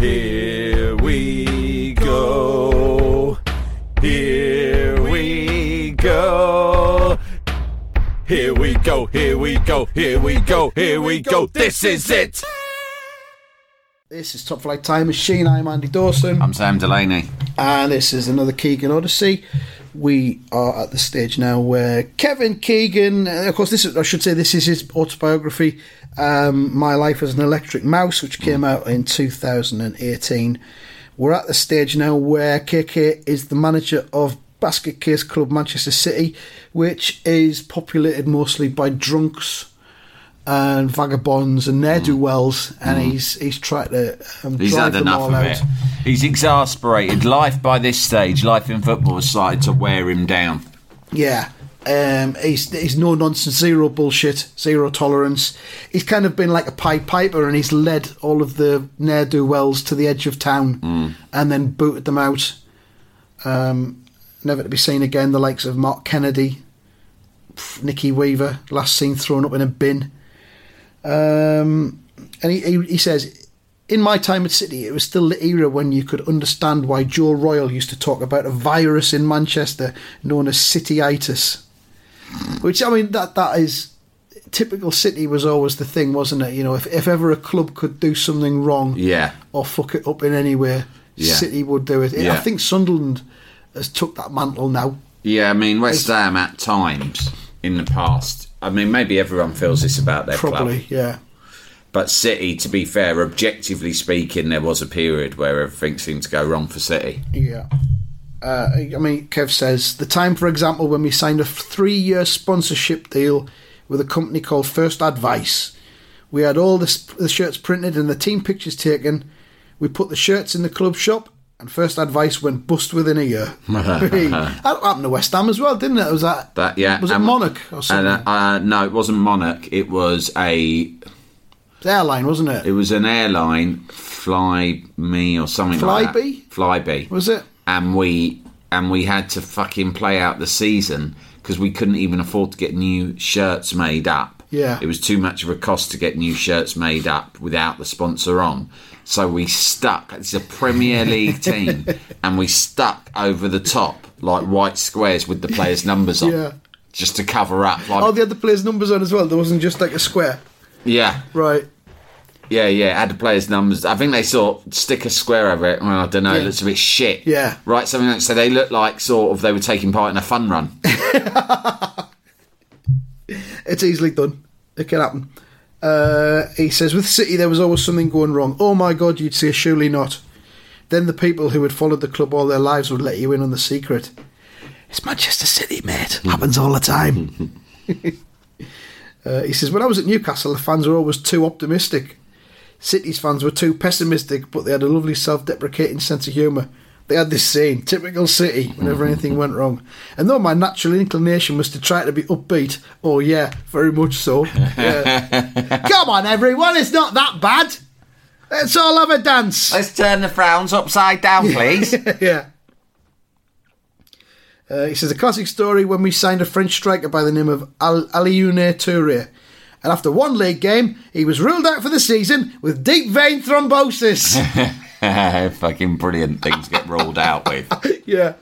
Here we go. Here we go. Here we go. Here we go. Here we go. Here we go. This is it. This is Top Flight Time Machine. I'm Andy Dawson. I'm Sam Delaney. and this is another Keegan Odyssey. We are at the stage now where Kevin Keegan, of course, this is, I should say this is his autobiography, um, My Life as an Electric Mouse, which came out in 2018. We're at the stage now where KK is the manager of Basket Case Club Manchester City, which is populated mostly by drunks and vagabonds and ne'er do wells, and he's he's tried to um, He's drive had them enough all of out. it. He's exasperated. Life by this stage, life in football has started to wear him down. Yeah. Um, he's he's no nonsense, zero bullshit, zero tolerance. He's kind of been like a Pied Piper, and he's led all of the ne'er do wells to the edge of town, and then booted them out. Um, never to be seen again. The likes of Mark Kennedy, Nicky Weaver, last seen thrown up in a bin. Um, and he, he, he says, in my time at City, it was still the era when you could understand why Joe Royle used to talk about a virus in Manchester known as Cityitis. Which, I mean, that that is typical City was always the thing, wasn't it? You know, if, if ever a club could do something wrong Yeah. or fuck it up in any way, Yeah. City would do it. I think Sunderland has took that mantle now. Yeah, I mean West Ham at times in the past. I mean, maybe everyone feels this about their Probably, club, yeah. but City, to be fair, objectively speaking, there was a period where everything seemed to go wrong for City. Yeah. Uh, I mean, Kev says the time, for example, when we signed a three-year sponsorship deal with a company called First Advice. We had all the, the shirts printed and the team pictures taken. We put the shirts in the club shop, and First Advice went bust within a year. that happened to West Ham as well, didn't it? Was that? That yeah, Was it and- Monarch or something? And, uh, uh, no, it wasn't Monarch. It was a airline, wasn't it? it was an airline, Fly Me or something like that. Flybe? Flybe. Was it? And we and we had to fucking play out the season because we couldn't even afford to get new shirts made up. Yeah. it was too much of a cost to get new shirts made up without the sponsor on. So we stuck. It's a Premier League team, and we stuck over the top like white squares with the players' numbers on, Yeah. just to cover up. Like, Oh, they had the players' numbers on as well. There wasn't just like a square. yeah, Right. Yeah, yeah. Had the players' numbers. I think they sort of stick a square over it. Well, I don't know. Yeah. It looks a bit shit. Yeah. Right. Something like so. They look like sort of they were taking part in a fun run. It's easily done. It can happen. Uh, he says, with City, there was always something going wrong. Oh my God, you'd say, surely not. Then the people who had followed the club all their lives would let you in on the secret. It's Manchester City, mate. Happens all the time. uh, he says, when I was at Newcastle, the fans were always too optimistic. City's fans were too pessimistic, but they had a lovely self deprecating sense of humour. They had this saying, typical City, whenever anything went wrong. And though my natural inclination was to try to be upbeat, oh yeah, very much so. Yeah. Come on, everyone, it's not that bad. Let's all have a dance. Let's turn the frowns upside down, please. yeah. Uh, he says a classic story when we signed a French striker by the name of Al- Alioune Touré. And after one league game, he was ruled out for the season with deep vein thrombosis. Fucking brilliant things get ruled out with. yeah.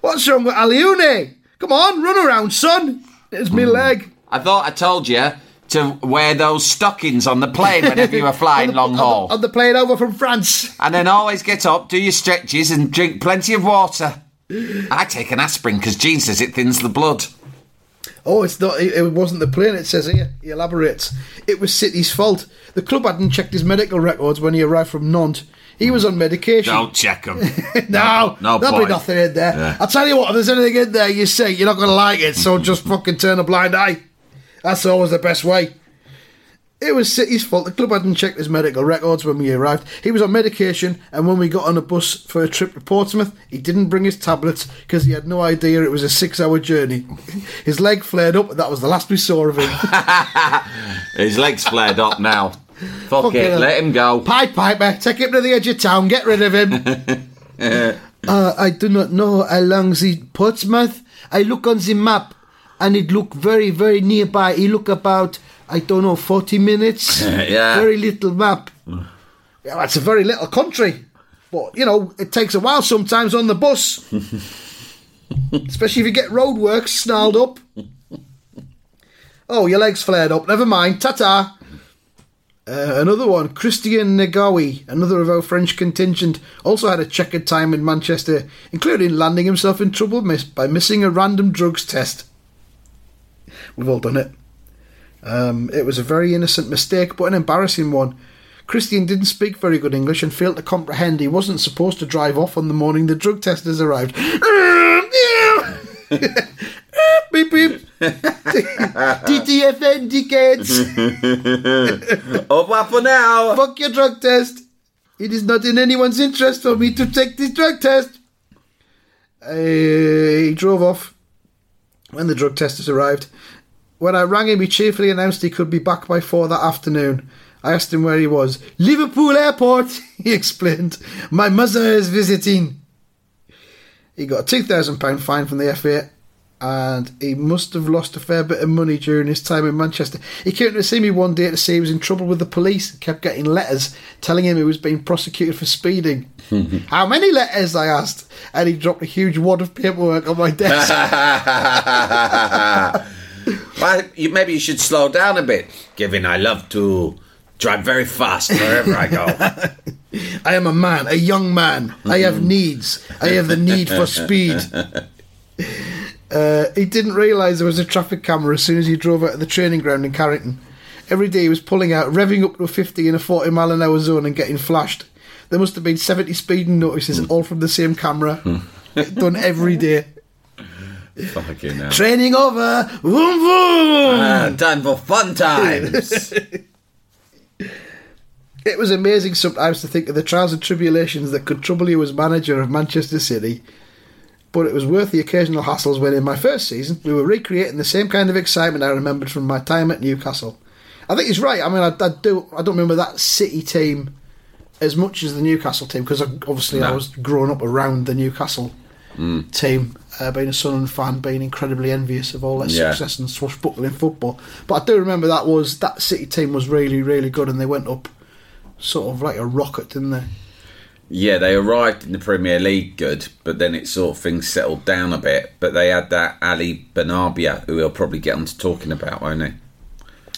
What's wrong with Alioune? Come on, run around, son. It's me hmm. leg. I thought I told you to wear those stockings on the plane whenever you were flying long haul. On the plane over from France. And then always get up, do your stretches, and drink plenty of water. I take an aspirin because Jean says it thins the blood. Oh, it's not. It it wasn't the plane. It says here. He elaborates. It was City's fault. The club hadn't checked his medical records when he arrived from Nantes. He was on medication. Don't check them. no, no there'll point. be nothing in there. Yeah. I'll tell you what. If there's anything in there, you say you're not going to like it. So just fucking turn a blind eye. That's always the best way. It was City's fault. The club hadn't checked his medical records when we arrived. He was on medication, and when we got on a bus for a trip to Portsmouth, he didn't bring his tablets because he had no idea it was a six-hour journey. His leg flared up, and that was the last we saw of him. His legs flared up now. Fuck Fucking it, hell. let him go. Pipe Piper, take him to the edge of town, get rid of him. uh, I do not know how long the Portsmouth. I look on the map, and it look very, very nearby. It look about, I don't know, 40 minutes. Yeah. Very little map. Yeah, it's a very little country. But, you know, it takes a while sometimes on the bus. Especially if you get roadworks snarled up. Oh, your legs flared up. Never mind. Ta ta. Uh, another one, Christian Negouai, another of our French contingent, also had a checkered time in Manchester, including landing himself in trouble miss- by missing a random drugs test. We've all done it. Um, it was a very innocent mistake, but an embarrassing one. Christian didn't speak very good English and failed to comprehend he wasn't supposed to drive off on the morning the drug testers arrived. beep beep. DTFN. Au revoir for now. Fuck your drug test. It is not in anyone's interest for me to take this drug test. Uh, he drove off when the drug testers arrived. When I rang him, he cheerfully announced he could be back by four that afternoon. I asked him where he was. Liverpool Airport, he explained. My mother is visiting. He got a £2,000 fine from the FA and he must have lost a fair bit of money during his time in Manchester. He came to see me one day to say he was in trouble with the police and kept getting letters telling him he was being prosecuted for speeding. How many letters? I asked. And he dropped a huge wad of paperwork on my desk. well, you, maybe you should slow down a bit, given I love to drive very fast wherever I go. I am a man, a young man. I have needs. I have the need for speed. Uh, he didn't realise there was a traffic camera as soon as he drove out of the training ground in Carrington. Every day he was pulling out, revving up to a 50 in a 40 mile an hour zone and getting flashed. There must have been 70 speeding notices, all from the same camera. Done every day. Fucking hell. Training over! Vroom, vroom! Ah, time for fun times. It was amazing sometimes to think of the trials and tribulations that could trouble you as manager of Manchester City. But it was worth the occasional hassles when in my first season we were recreating the same kind of excitement I remembered from my time at Newcastle. I think he's right. I mean, I, I do. I don't remember that City team as much as the Newcastle team because obviously I was growing up around the Newcastle team, uh, being a Sunderland fan, being incredibly envious of all their Yeah. success and swashbuckling football. But I do remember that was that City team was really, really good, and they went up sort of like a rocket, didn't they? yeah, they arrived in the Premier League good, but then it sort of things settled down a bit. But they had that Ali Benarbia, who we'll probably get on to talking about, won't he?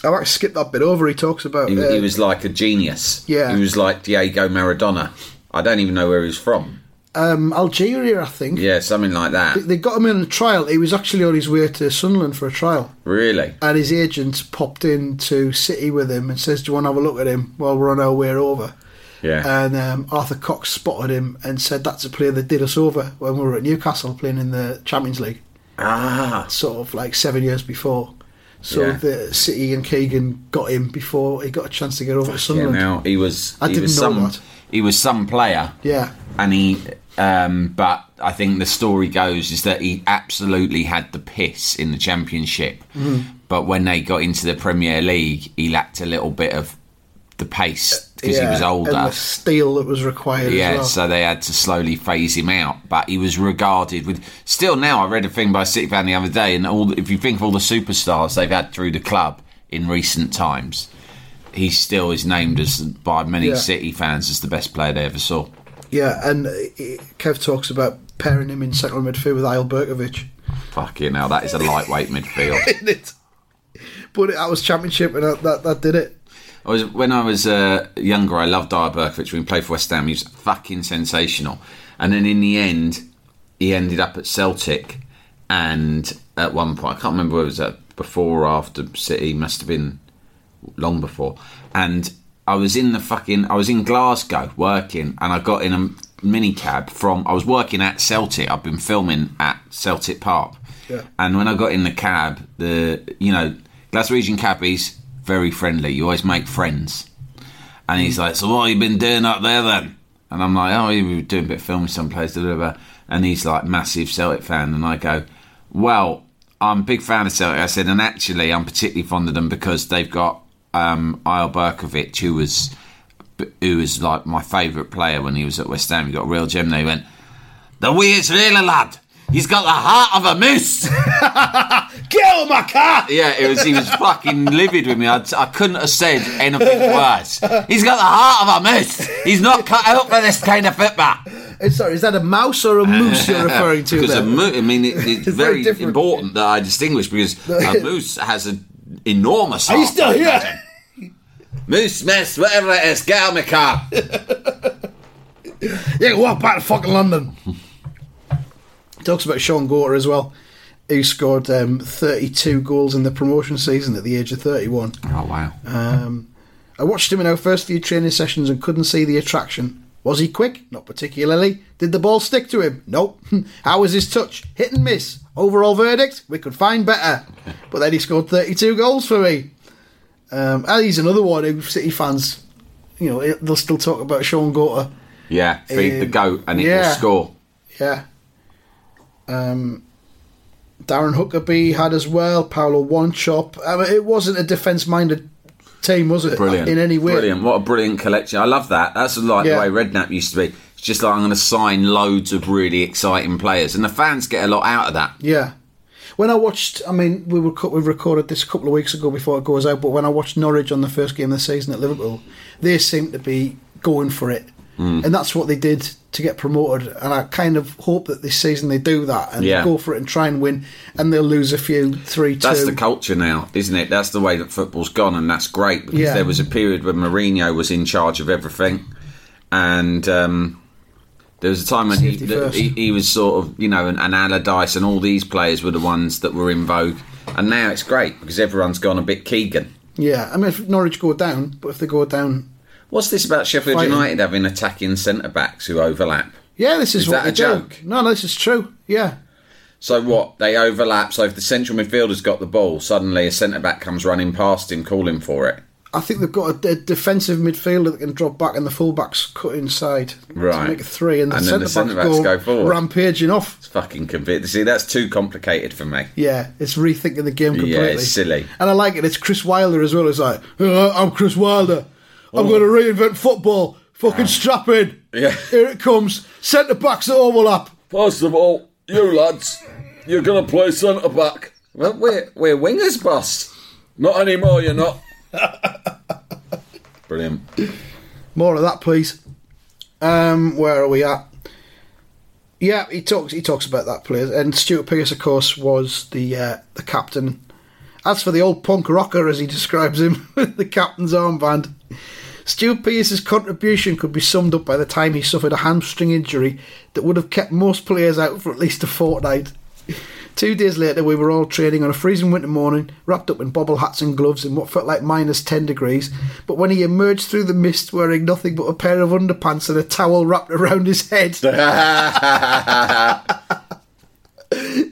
I might skip that bit over. He talks about He, uh, he was like a genius. Yeah. He was like Diego Maradona. I don't even know where he's from. Um, Algeria, I think. Yeah, something like that. They got him in a trial. He was actually on his way to Sunderland for a trial. Really? And his agent popped into City with him and says, Do you want to have a look at him while we're on our way over? Yeah. And um, Arthur Cox spotted him and said, That's a player that did us over when we were at Newcastle playing in the Champions League, ah. sort of like seven years before. So Yeah. the City and Keegan got him before he got a chance to get over to Yeah, now he was. I he didn't was know some, that. He was some player. Yeah. and he um, but I think the story goes is that he absolutely had the piss in the championship Mm-hmm. but when they got into the Premier League he lacked a little bit of the pace because he was older And the steel that was required yeah as well. so they had to slowly phase him out but he was regarded with still now I read a thing by a City fan the other day and all if you think of all the superstars they've had through the club in recent times he still is named as by many Yeah. City fans as the best player they ever saw Yeah, and uh, Kev talks about pairing him in central midfield with Eyal Berkovic. Fucking hell, that is a lightweight midfield. In it. But that was championship, and that, that, that did it. I was when I was uh, younger. I loved Dyer Berkovic when he played for West Ham. He was fucking sensational. And then in the end, he ended up at Celtic. And at one point, I can't remember whether it was before or after City. Must have been long before. And I was in the fucking. I was in Glasgow working, and I got in a minicab from. I was working at Celtic. I've been filming at Celtic Park. Yeah. And when I got in the cab, the you know Glaswegian cabbies very friendly. You always make friends. And he's like, "So what have you been doing up there then?" And I'm like, "Oh, we were doing a bit of filming someplace." Da. And he's like, massive Celtic fan, and I go, "Well, I'm a big fan of Celtic." I said, and actually, I'm particularly fond of them because they've got um, Eyal Berkovic, who was who was like my favourite player when he was at West Ham. He got a real gem. They went, "The way it's really lad." He's got the heart of a moose. Of my car! Yeah, it was. He was fucking livid with me. I, I couldn't have said anything worse. He's got the heart of a moose. He's not cut out for this kind of football. Sorry, is that a mouse or a moose you're referring to Because a moose, I mean, it, it's, It's very very, important that I distinguish because a moose has an enormous. Are you still I here? Moose, mess, whatever it is, get out of my car. You can walk back to fucking London. Talks about Shaun Goater as well, who scored um, 32 goals in the promotion season at the age of 31. Oh wow! Um, I watched him in our first few training sessions and couldn't see the attraction. Was he quick? Not particularly. Did the ball stick to him? Nope. How was his touch? Hit and miss. Overall verdict? We could find better. But then he scored 32 goals for me. Um, and he's another one who City fans, you know, they'll still talk about Shaun Goater. Yeah, feed the Um, goat and he yeah. will score. Yeah. Um, Darren Huckerby had as well. Paulo Wanchope. I mean, it wasn't a defence-minded team, was it? Brilliant. In any way. Brilliant. What a brilliant collection. I love that. That's like Yeah. the way Redknapp used to be. It's just like I'm going to sign loads of really exciting players, and the fans get a lot out of that. Yeah. When I watched, I mean, we were we recorded this a couple of weeks ago before it goes out. But when I watched Norwich on the first game of the season at Liverpool, they seemed to be going for it, Mm. and that's what they did to get promoted. And I kind of hope that this season they do that and Yeah. go for it and try and win, and they'll lose a few three two. That's the culture now, isn't it? That's the way that football's gone, and that's great because Yeah. there was a period when Mourinho was in charge of everything, and um, there was a time when he, he he was sort of you know an, an Allardyce, and all these players were the ones that were in vogue, and now it's great because everyone's gone a bit Keegan. yeah, I mean, if Norwich go down, but if they go down, What's this about Sheffield Fighting. United having attacking centre backs who overlap? yeah, this is, Is what that a do. joke? No, no, this is true. Yeah, So what? They overlap. So if the central midfielder's got the ball, suddenly a centre back comes running past him, calling for it. I think they've got a, a defensive midfielder that can drop back, and the fullbacks cut inside Right. to make three, and the And then the centre backs go, go forward. rampaging off. It's fucking convinced. See, that's too complicated for me. Yeah, it's rethinking the game completely. Yeah, it's silly. And I like it. It's Chris Wilder as well. It's like, "Uh, I'm Chris Wilder. Oh. I'm going to reinvent football. Fucking strap in. Yeah. Here it comes. Centre backs that overlap. First of all, you lads, you're going to play centre back. Well, we're we're wingers, boss. Not anymore, you're not. Brilliant. More of that, please. Um, where are we at? Yeah, he talks. He talks about that player, and Stuart Pearce, of course, was the uh, the captain. As for the old punk rocker, as he describes him, the captain's armband, Stuart Pearce's contribution could be summed up by the time he suffered a hamstring injury that would have kept most players out for at least a fortnight. Two days later, we were all training on a freezing winter morning, wrapped up in bobble hats and gloves in what felt like minus 10 degrees. But when he emerged through the mist wearing nothing but a pair of underpants and a towel wrapped around his head,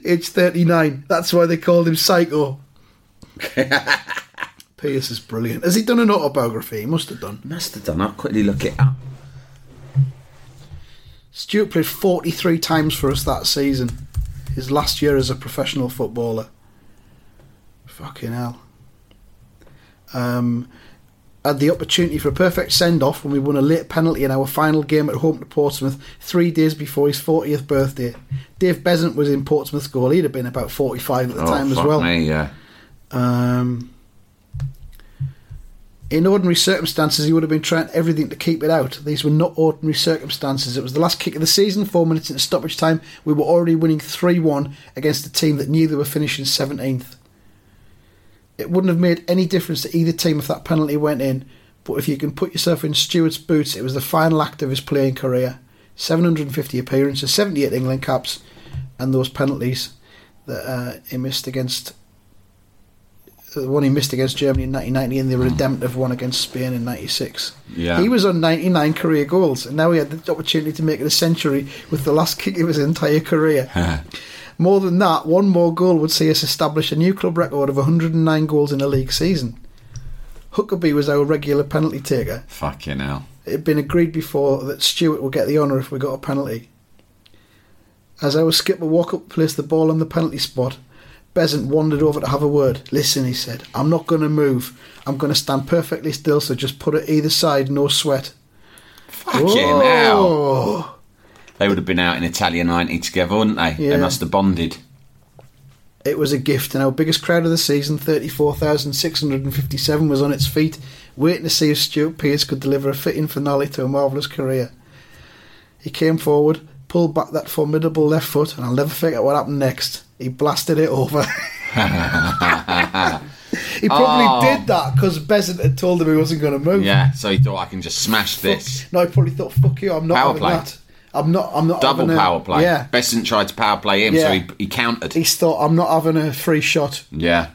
age 39, that's why they called him Psycho. Pearce is brilliant. Has he done an autobiography? He must have done. Must have done. I'll quickly look it up. Stuart played 43 times for us that season. His last year as a professional footballer. Fucking hell. Um, had the opportunity for a perfect send off when we won a late penalty in our final game at home to Portsmouth three days before his 40th birthday. Dave Beasant was in Portsmouth's goal. He'd have been about 45 at the oh, time as well. me, yeah. Um, in ordinary circumstances, he would have been trying everything to keep it out. These were not ordinary circumstances. It was the last kick of the season, four minutes into stoppage time. We were already winning 3 1 against a team that knew they were finishing 17th. It wouldn't have made any difference to either team if that penalty went in, but if you can put yourself in Stuart's boots, it was the final act of his playing career. 750 appearances, 78 England caps, and those penalties that uh, he missed against the one he missed against Germany in 1990 and the redemptive one against Spain in 96. Yeah. He was on 99 career goals and now he had the opportunity to make it a century with the last kick of his entire career. more than that, one more goal would see us establish a new club record of 109 goals in a league season. Huckerby was our regular penalty taker. Fucking hell. It had been agreed before that Stuart would get the honour if we got a penalty. As our skipper walked up, placed the ball on the penalty spot, Beasant wandered over to have a word. Listen, he said, I'm not going to move. I'm going to stand perfectly still, so just put it either side, no sweat. Fucking hell. They would have been out in Italia 90 together, wouldn't they? Yeah. They must have bonded. it was a gift, and our biggest crowd of the season, 34,657, was on its feet, waiting to see if Stuart Pearce could deliver a fitting finale to a marvellous career. He came forward, pulled back that formidable left foot, and I'll never forget what happened next. He blasted it over. he probably Oh. did that because Beasant had told him he wasn't going to move. Yeah, so he thought I can just smash this. No, he probably thought, "Fuck you, I'm not Power having play. that. I'm not. I'm not Double having a- power play. Yeah, Beasant tried to power play him, so he, he countered. he's thought, "I'm not having a free shot. yeah.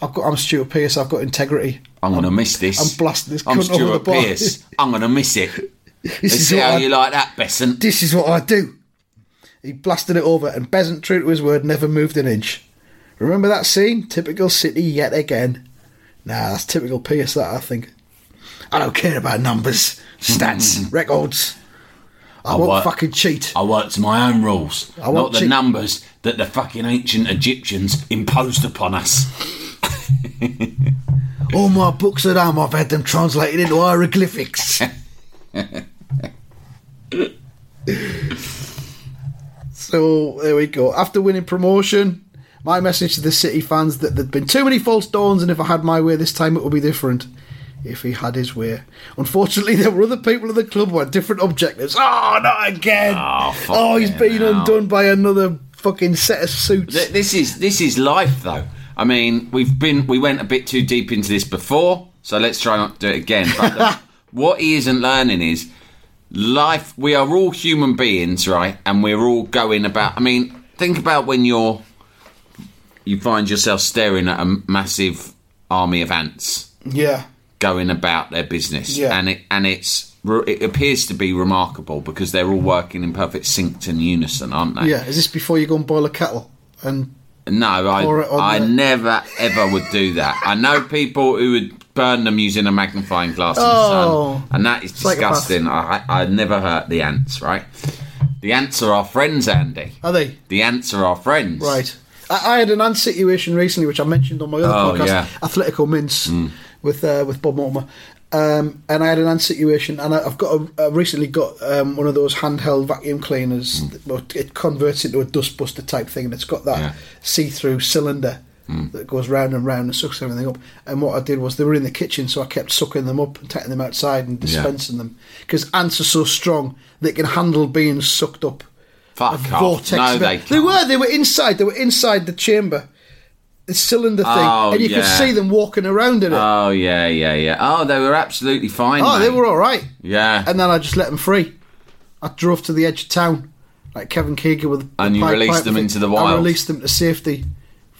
I've got. I'm Stuart Pearce. I've got integrity. I'm going to miss this. I'm blasting this I'm cunt over the Stuart. Pearce. I'm going to miss it. This Let's is see how I- you like that, Beasant. this is what I do. He blasted it over, and Beasant, true to his word, never moved an inch. Remember that scene? Typical City yet again. Nah, that's typical Pearce, that, I think. I don't care about numbers, stats, records. I, won't work- fucking cheat. I work to my own rules, I won't not the cheat. numbers that the fucking ancient Egyptians imposed upon us. All my books at home, I've had them translated into hieroglyphics. so there we go. After winning promotion, my message to the City fans that there'd been too many false dawns, and if I had my way this time, it would be different. If he had his way. Unfortunately, there were other people at the club who had different objectives. Oh, not again! Oh, oh he's been hell. undone by another fucking set of suits. Th- This is this is life, though. I mean, we've been we went a bit too deep into this before, so let's try not to do it again. But the- what he isn't learning is life. We are all human beings, right? And we're all going about. I mean, think about when you're you find yourself staring at a massive army of ants yeah. going about their business, Yeah. and it and it's it appears to be remarkable because they're all working in perfect sync and unison, aren't they? Yeah. Is this before you go and boil a kettle? And No, I, I the- never ever would do that. I know people who would burn them using a magnifying glass in the Oh. sun, and that is disgusting. I, I never hurt the ants. Right? The ants are our friends, Andy. are they? The ants are our friends. Right. I, I had an ant situation recently, which I mentioned on my other Oh, podcast, yeah. Athletico Mince, with uh, with Bob Mortimer. Um, and I had an ant situation, and I, I've got a, I recently got um, one of those handheld vacuum cleaners. that- well, It converts into a dustbuster type thing, and it's got that Yeah. see-through cylinder Mm. that goes round and round and sucks everything up. And what I did was they were in the kitchen, so I kept sucking them up and taking them outside and dispensing them because ants are so strong they can handle being sucked up Fuck vortex. No, they they were. They were inside. They were inside the chamber, the cylinder thing, Oh, and you could see them walking around in it. Oh yeah, yeah, yeah. Oh, they were absolutely fine. oh, they were all right. Yeah. And then I just let them free. I drove to the edge of town, like Kevin Keegan with. And you pipe- released pipe them thing. into the wild. I released them to safety,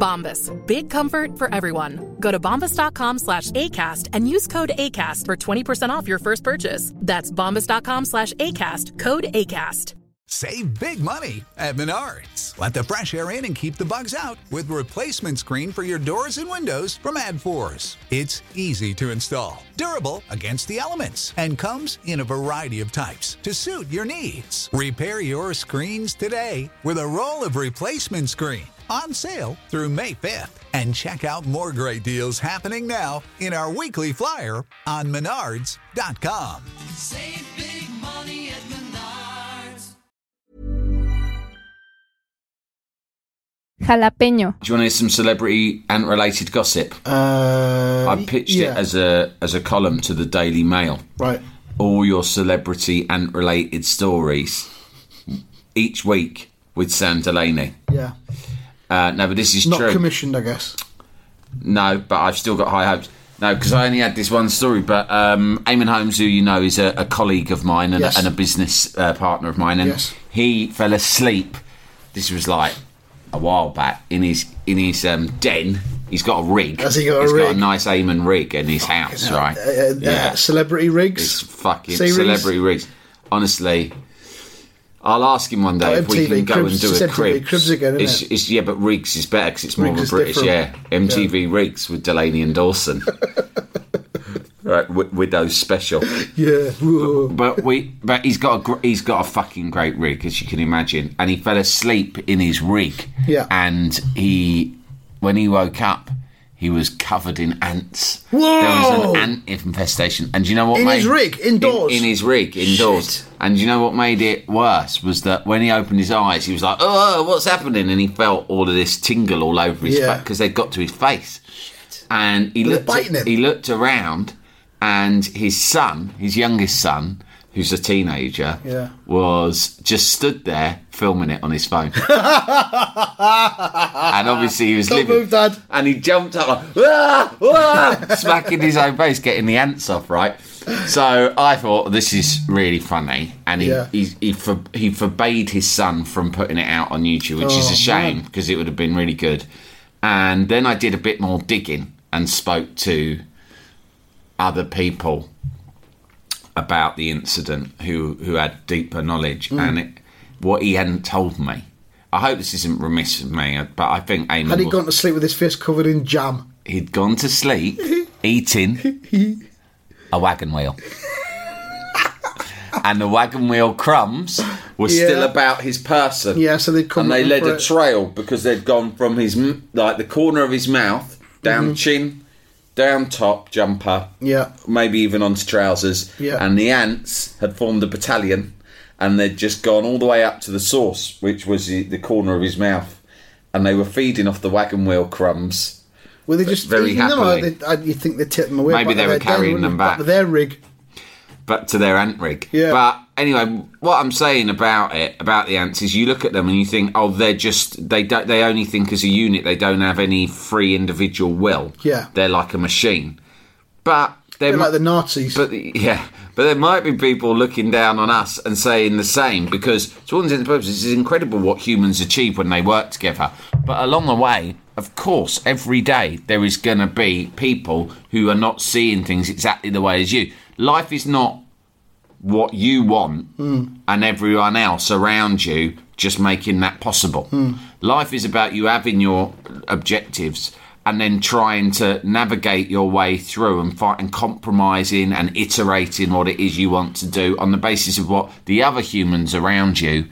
Bombas. Big comfort for everyone. Go to bombas.com slash ACAST and use code ACAST for 20% off your first purchase. That's bombas.com slash ACAST. Code ACAST. Save big money at Menards. Let the fresh air in and keep the bugs out with replacement screen for your doors and windows from AdForce. It's easy to install, durable against the elements, and comes in a variety of types to suit your needs. Repair your screens today with a roll of replacement screen on sale through May 5th. And check out more great deals happening now in our weekly flyer on menards.com. Save big money at Menards. Jalapeño. Do you want to hear some celebrity ant related gossip? Uh, I pitched yeah. it as a as a column to the Daily Mail. right. all your celebrity ant related stories each week with Sam Delaney. Yeah, Uh, no, but this is not true. commissioned, I guess. no, but I've still got high hopes. No, because I only had this one story. But um, Eamonn Holmes, who you know, is a, a colleague of mine and, Yes. a, and a business uh, partner of mine, and Yes. he fell asleep. This was like a while back in his in his um, den. He's got a rig. Has he got a He's got a nice Eamonn rig in his house, right? Uh, uh, celebrity rigs. It's fucking series? celebrity rigs. Honestly, I'll ask him one day Oh, if we can go Cribs, and do a MTV cribs. Cribs again, isn't it's, it? it's- yeah, but Rigs is better because it's more Rigs of a is British. Yeah. MTV Rigs with Delaney and Dawson. right, wi- Widow's special. yeah. Whoa. But we, but he's got a gr- he's got a fucking great rig as you can imagine, and he fell asleep in his rig. Yeah. and he when he woke up. He was covered in ants. Whoa! There was an ant infestation, and you know what? In made, his rig? Indoors? In, in his rig, indoors. Shit. And you know what made it worse was that when he opened his eyes, he was like, "Oh, what's happening?" And he felt all of this tingle all over his Yeah. face because they'd got to his face. Shit. And he they looked. He looked around, and his son, his youngest son, who's a teenager, Yeah. was just stood there filming it on his phone. and obviously he was Don't living. move, Dad. And he jumped up like, ah, ah, smacking his own face, getting the ants off, right? So I thought this is really funny, and he Yeah. he he, for, he forbade his son from putting it out on YouTube, which is Oh, a shame because it would have been really good. And then I did a bit more digging and spoke to other people about the incident who who had deeper knowledge Hmm. and it, what he hadn't told me. I hope this isn't remiss of me, but I think Eamonn Had he was- gone to sleep with his face covered in jam? he'd gone to sleep eating a wagon wheel. and the wagon wheel crumbs were still about his person. Yeah, so they'd come And they led a it. trail because they'd gone from his, like, the corner of his mouth, down Mm-hmm. chin, down top, jumper, Yeah. maybe even onto trousers. Yeah. And the ants had formed a battalion and they'd just gone all the way up to the source, which was the, the corner of his mouth. And they were feeding off the wagon wheel crumbs. Were they just Very eating them, or happily. they, uh, you think they tipped them away? Maybe they were carrying them back. to their rig. But to their ant rig. Yeah. But anyway, what I'm saying about it, about the ants, is you look at them and you think, oh, they're just they don't they only think as a unit. They don't have any free individual will. Yeah. They're like a machine. But they're like the Nazis. but yeah, but there might be people looking down on us and saying the same because, to all intents and purposes, it's incredible what humans achieve when they work together. But along the way, of course, every day there is going to be people who are not seeing things exactly the way as you. Life is not what you want and everyone else around you just making that possible. Life is about you having your objectives and then trying to navigate your way through and fight and compromising and iterating what it is you want to do on the basis of what the other humans around you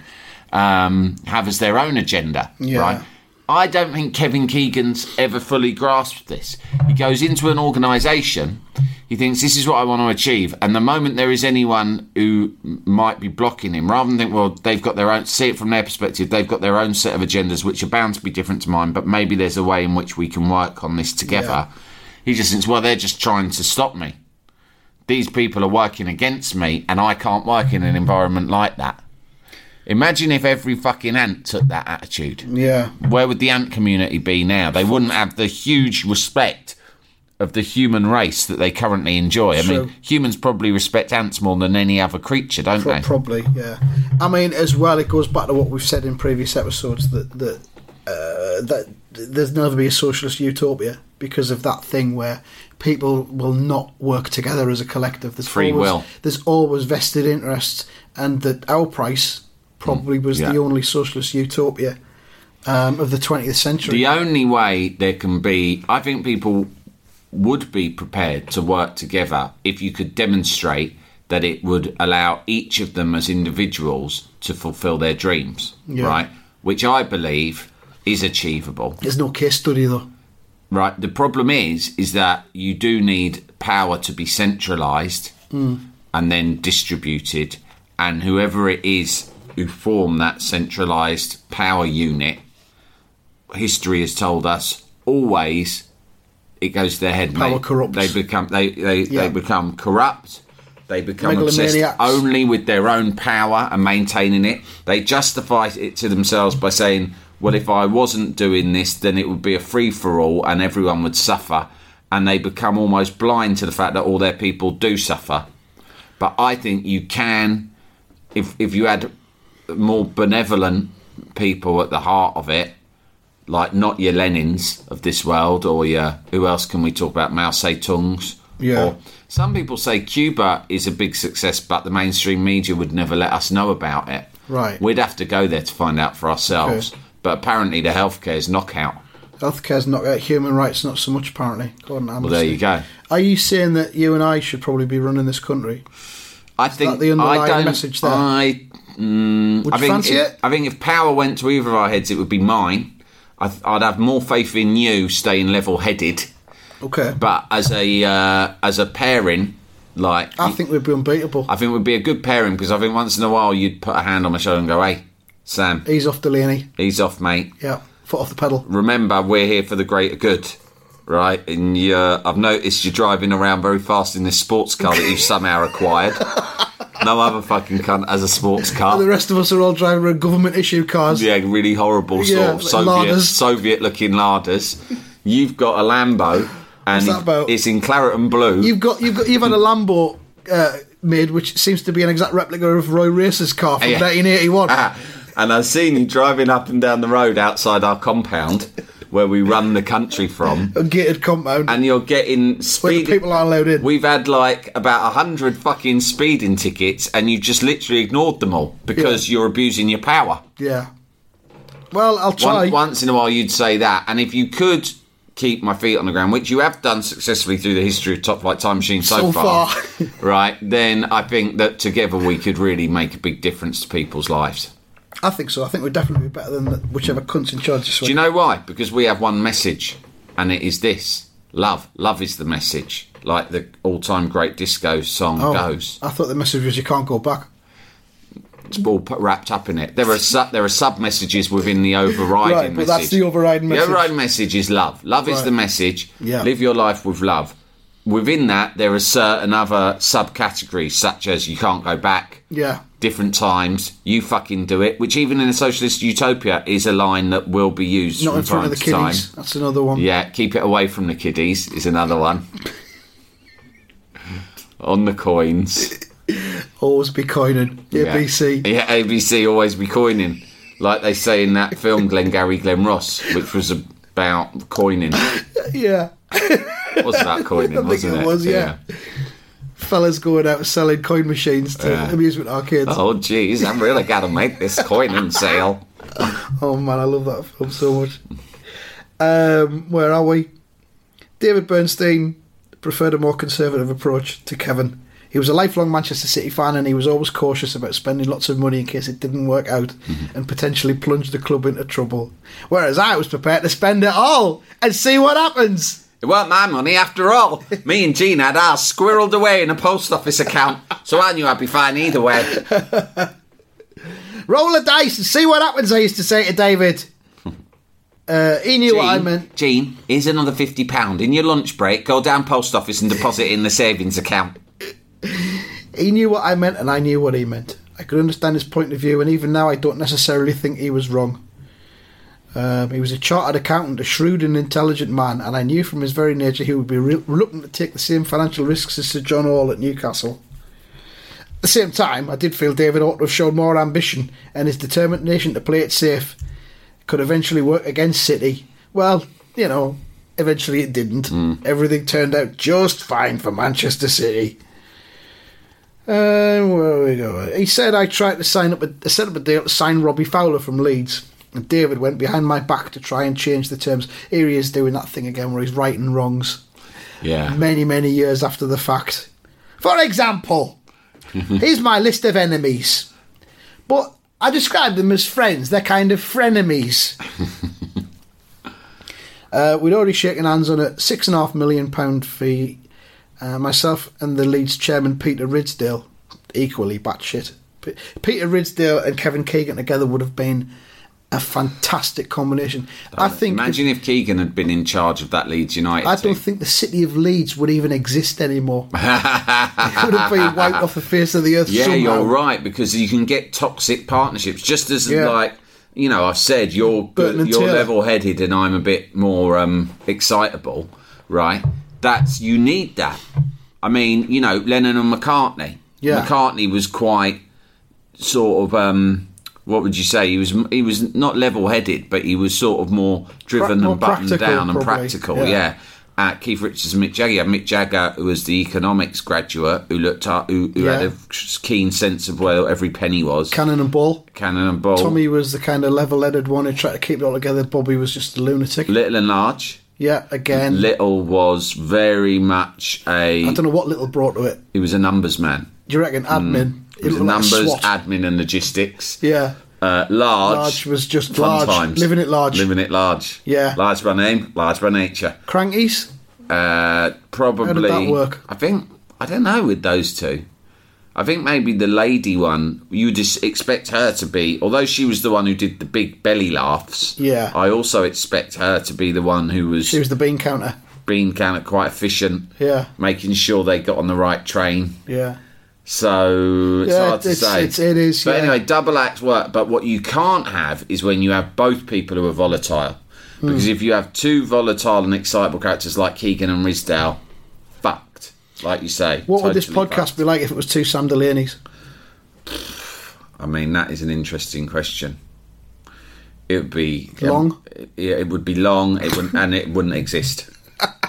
um, have as their own agenda, Yeah. right? I don't think Kevin Keegan's ever fully grasped this. He goes into an organisation, he thinks this is what I want to achieve, and the moment there is anyone who might be blocking him, rather than think, well, they've got their own, see it from their perspective, they've got their own set of agendas which are bound to be different to mine, but maybe there's a way in which we can work on this together. He just thinks, well, they're just trying to stop me. These people are working against me, and I can't work in an environment like that. Imagine if every fucking ant took that attitude yeah. where would the ant community be now? They wouldn't have the huge respect of the human race that they currently enjoy. I True. mean, humans probably respect ants more than any other creature, don't Pro- they? Probably, yeah. I mean, as well, it goes back to what we've said in previous episodes that that uh, that there's never be a socialist utopia because of that thing where people will not work together as a collective. There's Free always, will. There's always vested interests, and that our price probably was Mm, yeah. the only socialist utopia um, of the 20th century. The only way there can be, I think people would be prepared to work together if you could demonstrate that it would allow each of them as individuals to fulfill their dreams, Yeah. right? Which I believe is achievable. There's no case study though. Right. The problem is, is that you do need power to be centralised and then distributed, and whoever it is who form that centralised power unit, history has told us always it goes to their head. Power mate. corrupts. They become they they, Yeah. they become corrupt. They become obsessed only with their own power and maintaining it. They justify it to themselves by saying, "Well, if I wasn't doing this, then it would be a free for all, and everyone would suffer." and they become almost blind to the fact that all their people do suffer. But I think you can, if if you had more benevolent people at the heart of it, like not your Lenins of this world, or your who else can we talk about? Mao Zedongs. Yeah. Or some people say Cuba is a big success, but the mainstream media would never let us know about it. Right. We'd have to go there to find out for ourselves. Okay. But apparently, the healthcare is knockout. Healthcare's not uh, human rights, not so much apparently. Gordon Well, there you go. Are you saying that you and I should probably be running this country? I think the underlying I don't, message there? I, mm, Would I think it? I think if power went to either of our heads, it would be mine. I, I'd have more faith in you staying level-headed. Okay. But as a uh, as a pairing, like I think we'd be unbeatable. I think we'd be a good pairing because I think once in a while you'd put a hand on my shoulder and go, "Hey, Sam, Ease off Delaney. ease off, mate. Yeah. Foot off the pedal. Remember, we're here for the greater good." Right, and you, I've noticed you're driving around very fast in this sports car that you've somehow acquired. No other fucking cunt has a sports car. The rest of us are all driving around government issue cars. Yeah, really horrible sort Yeah, of Soviet. Soviet looking larders. You've got a Lambo and What's that about? it's in claret and blue. You've got you've got you've had a Lambo uh, made, which seems to be an exact replica of Roy Race's car from Yeah. 1981. Ah, and I've seen you driving up and down the road outside our compound where we run the country from. A gated compound. And you're getting speed. people aren't allowed in. We've had like about a hundred fucking speeding tickets, and you just literally ignored them all because you're abusing your power. yeah. Well, I'll try. Once, once in a while, you'd say that, and if you could keep my feet on the ground, which you have done successfully through the history of Top Flight Time Machine so, So far, far. right? Then I think that together we could really make a big difference to people's lives. I think so. I think we'd definitely be better than whichever cunt's in charge this Do you know why? Because we have one message, and it is this: love. Love is the message, like the all-time great disco song Oh, goes. I thought the message was you can't go back. It's all put, wrapped up in it. There are su- there are sub messages within the overriding Right, but message. that's the overriding message. The overriding message is love. Love is the message. Yeah. Live your life with love. Within that, there are certain other subcategories, such as you can't go back, Yeah. Different times, you fucking do it, which even in a socialist utopia is a line that will be used Not in front time of the to time. kiddies. That's another one. Yeah, keep it away from the kiddies is another one. On the coins. Always be coining. Yeah. ABC. Yeah, ABC always be coining. Like they say in that film Glengarry Glen Ross, which was about coining. Yeah. It was about coining, wasn't it it? was, yeah. Fellas going out selling coin machines to Yeah. amusement arcades. Oh, jeez, I'm really got to make this coining sale. Oh man, I love that film so much. Um, where are we? David Bernstein preferred a more conservative approach to Kevin. He was a lifelong Manchester City fan and he was always cautious about spending lots of money in case it didn't work out and potentially plunge the club into trouble. Whereas I was prepared to spend it all and see what happens. It weren't my money after all. Me and Jean had ours squirreled away in a post office account, so I knew I'd be fine either way. Roll the dice and see what happens, I used to say to David. Uh, he knew what I meant. Jean, here's another fifty pound in your lunch break. Go down post office and deposit it in the savings account. He knew what I meant, and I knew what he meant. I could understand his point of view, and even now, I don't necessarily think he was wrong. Um, he was a chartered accountant, a shrewd and intelligent man, and I knew from his very nature he would be re- reluctant to take the same financial risks as Sir John Hall at Newcastle. At the same time, I did feel David ought to have shown more ambition, and his determination to play it safe could eventually work against City. Well, you know, eventually it didn't. Everything turned out just fine for Manchester City. Uh, where we go? He said I tried to sign up a set up a deal to sign Robbie Fowler from Leeds, and David went behind my back to try and change the terms. Here he is doing that thing again where he's righting wrongs Yeah. many many years after the fact. For example, here's my list of enemies, but I describe them as friends. They're kind of frenemies. uh, we'd already shaken hands on a six and a half million pound fee. Uh, myself and the Leeds chairman Peter Ridsdale, equally batshit. P- Peter Ridsdale and Kevin Keegan together would have been a fantastic combination. I think. Imagine if Keegan had been in charge of that Leeds United I team. don't think the city of Leeds would even exist anymore. it would have been wiped off the face of the earth. Yeah, somehow. you're right because you can get toxic partnerships. Just as Yeah. like you know, I've said you're Burton and you're level-headed and I'm a bit more um, excitable, right? that's you need that. I mean, you know, Lennon and McCartney. Yeah. McCartney was quite sort of um, what would you say? He was he was not level headed, but he was sort of more driven more and buttoned down and probably. practical. Yeah. Yeah. Uh, Keith Richards and Mick Jagger. Mick Jagger, who was the economics graduate, who looked at, who, who had a keen sense of where every penny was. Cannon and Ball. Cannon and Ball, Tommy was the kind of level-headed one who tried to keep it all together. Bobby was just a lunatic. Little and Large. yeah, again. Little was very much a. I don't know what Little brought to it. He was a numbers man. Do you reckon admin? It was looked like numbers, admin, and logistics. Yeah. Uh, large, Large was just fun large. times. Living it large. Living it large. Yeah. Large by name, large by nature. Krankies. Uh, probably. that work? I think I don't know with those two. I think maybe the lady one. You just expect her to be, although she was the one who did the big belly laughs. Yeah. I also expect her to be the one who was She was the bean counter. Bean counter, quite efficient. Yeah. Making sure they got on the right train. Yeah. So it's Yeah, hard to it's- say. it's- it is, But yeah. anyway, double acts work. But what you can't have is when you have both people who are volatile. Because Hmm. if you have two volatile and excitable characters like Keegan and Ridsdale, fucked. Like you say. What would this podcast fucked. be like if it was two Sam Delaney's? I mean, that is an interesting question. It would be Long? yeah, it would be long. It wouldn't, and it wouldn't exist.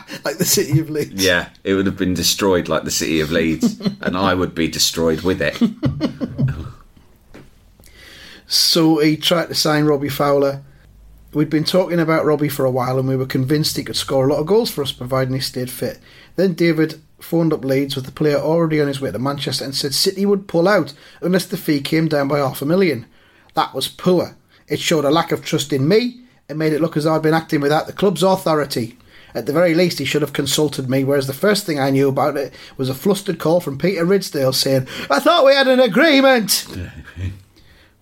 Like the City of Leeds. Yeah, it would have been destroyed like the city of Leeds, and I would be destroyed with it. So he tried to sign Robbie Fowler. We'd been talking about Robbie for a while and we were convinced he could score a lot of goals for us providing he stayed fit. Then David phoned up Leeds with the player already on his way to Manchester and said City would pull out unless the fee came down by half a million. That was poor. It showed a lack of trust in me and made it look as though I'd been acting without the club's authority. At the very least, he should have consulted me, whereas the first thing I knew about it was a flustered call from Peter Ridsdale saying, I thought we had an agreement!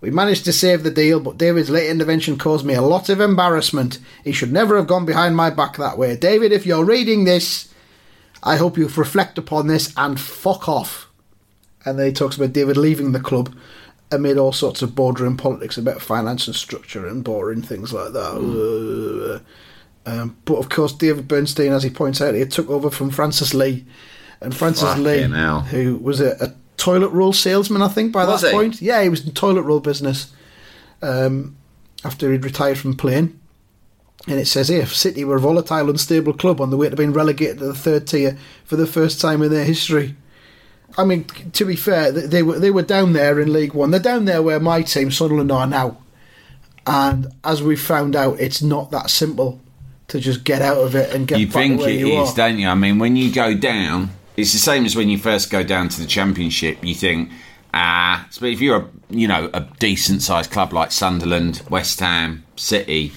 We managed to save the deal, but David's late intervention caused me a lot of embarrassment. He should never have gone behind my back that way. David, if you're reading this, I hope you reflect upon this and fuck off. And then he talks about David leaving the club amid all sorts of boardroom politics about finance and structure and boring things like that. Hmm. Um, but of course, David Bernstein, as he points out, he took over from Francis Lee. And Francis Fucking Lee, hell. who was a, a toilet roll salesman, I think, by Was that he? point. Yeah, he was in toilet roll business um, after he'd retired from playing. And it says here, City were a volatile, unstable club on the way to being relegated to the third tier for the first time in their history. I mean, to be fair, they were they were down there in League One. They're down there where my team, Sunderland, are now. And as we found out, it's not that simple to just get out of it and get you back think where it you is, are. don't you? I mean, when you go down, it's the same as when you first go down to the championship. You think, ah, but if you're a you know a decent sized club like Sunderland, West Ham, City,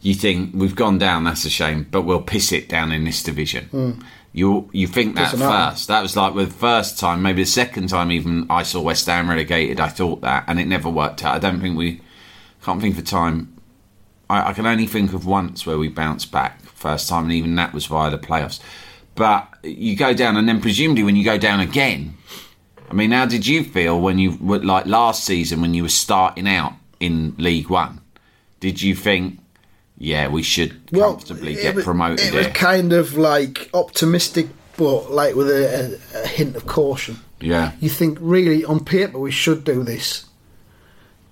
you think we've gone down. That's a shame, but we'll piss it down in this division. You you think that first. That was like with the first time, maybe the second time even I saw West Ham relegated. I thought that, and it never worked out. I don't think we can't think of a time I, I can only think of once where we bounced back first time, and even that was via the playoffs. But you go down, and then presumably when you go down again, I mean, how did you feel when you were like last season when you were starting out in League One? Did you think, yeah, we should comfortably it get was- promoted It was kind of like optimistic, but like with a, a, a hint of caution. Yeah, You think really on paper we should do this,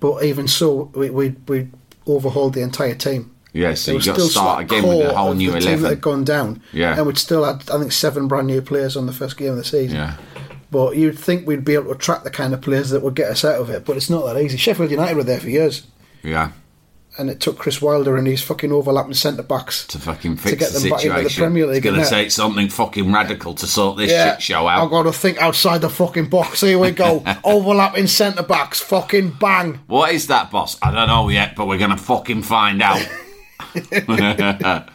but even so, we we we overhauled the entire team. yeah. So There you was got to start again with a whole new the team that had gone down. Yeah. and we'd still had I think seven brand new players on the first game of the season. Yeah, But you'd think we'd be able to attract the kind of players that would get us out of it, but it's not that easy. Sheffield United were there for years, yeah. And it took Chris Wilder and his fucking overlapping centre backs To fucking fix get the them back situation. into the Premier League, It's going to take something fucking radical to sort this shit show out. I've got to think outside the fucking box. Here we go. Overlapping centre backs. Fucking bang. What is that, boss? I don't know yet, but we're going to fucking find out.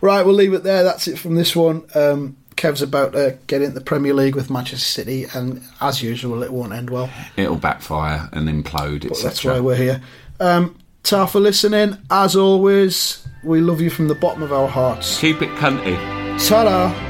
Right, we'll leave it there. That's it from this one. Um, Kev's about to get into the Premier League with Manchester City, and as usual, it won't end well. It'll backfire and implode, But that's why we're here. Um, ta for listening. As always, we love you from the bottom of our hearts. Keep it cunty. Ta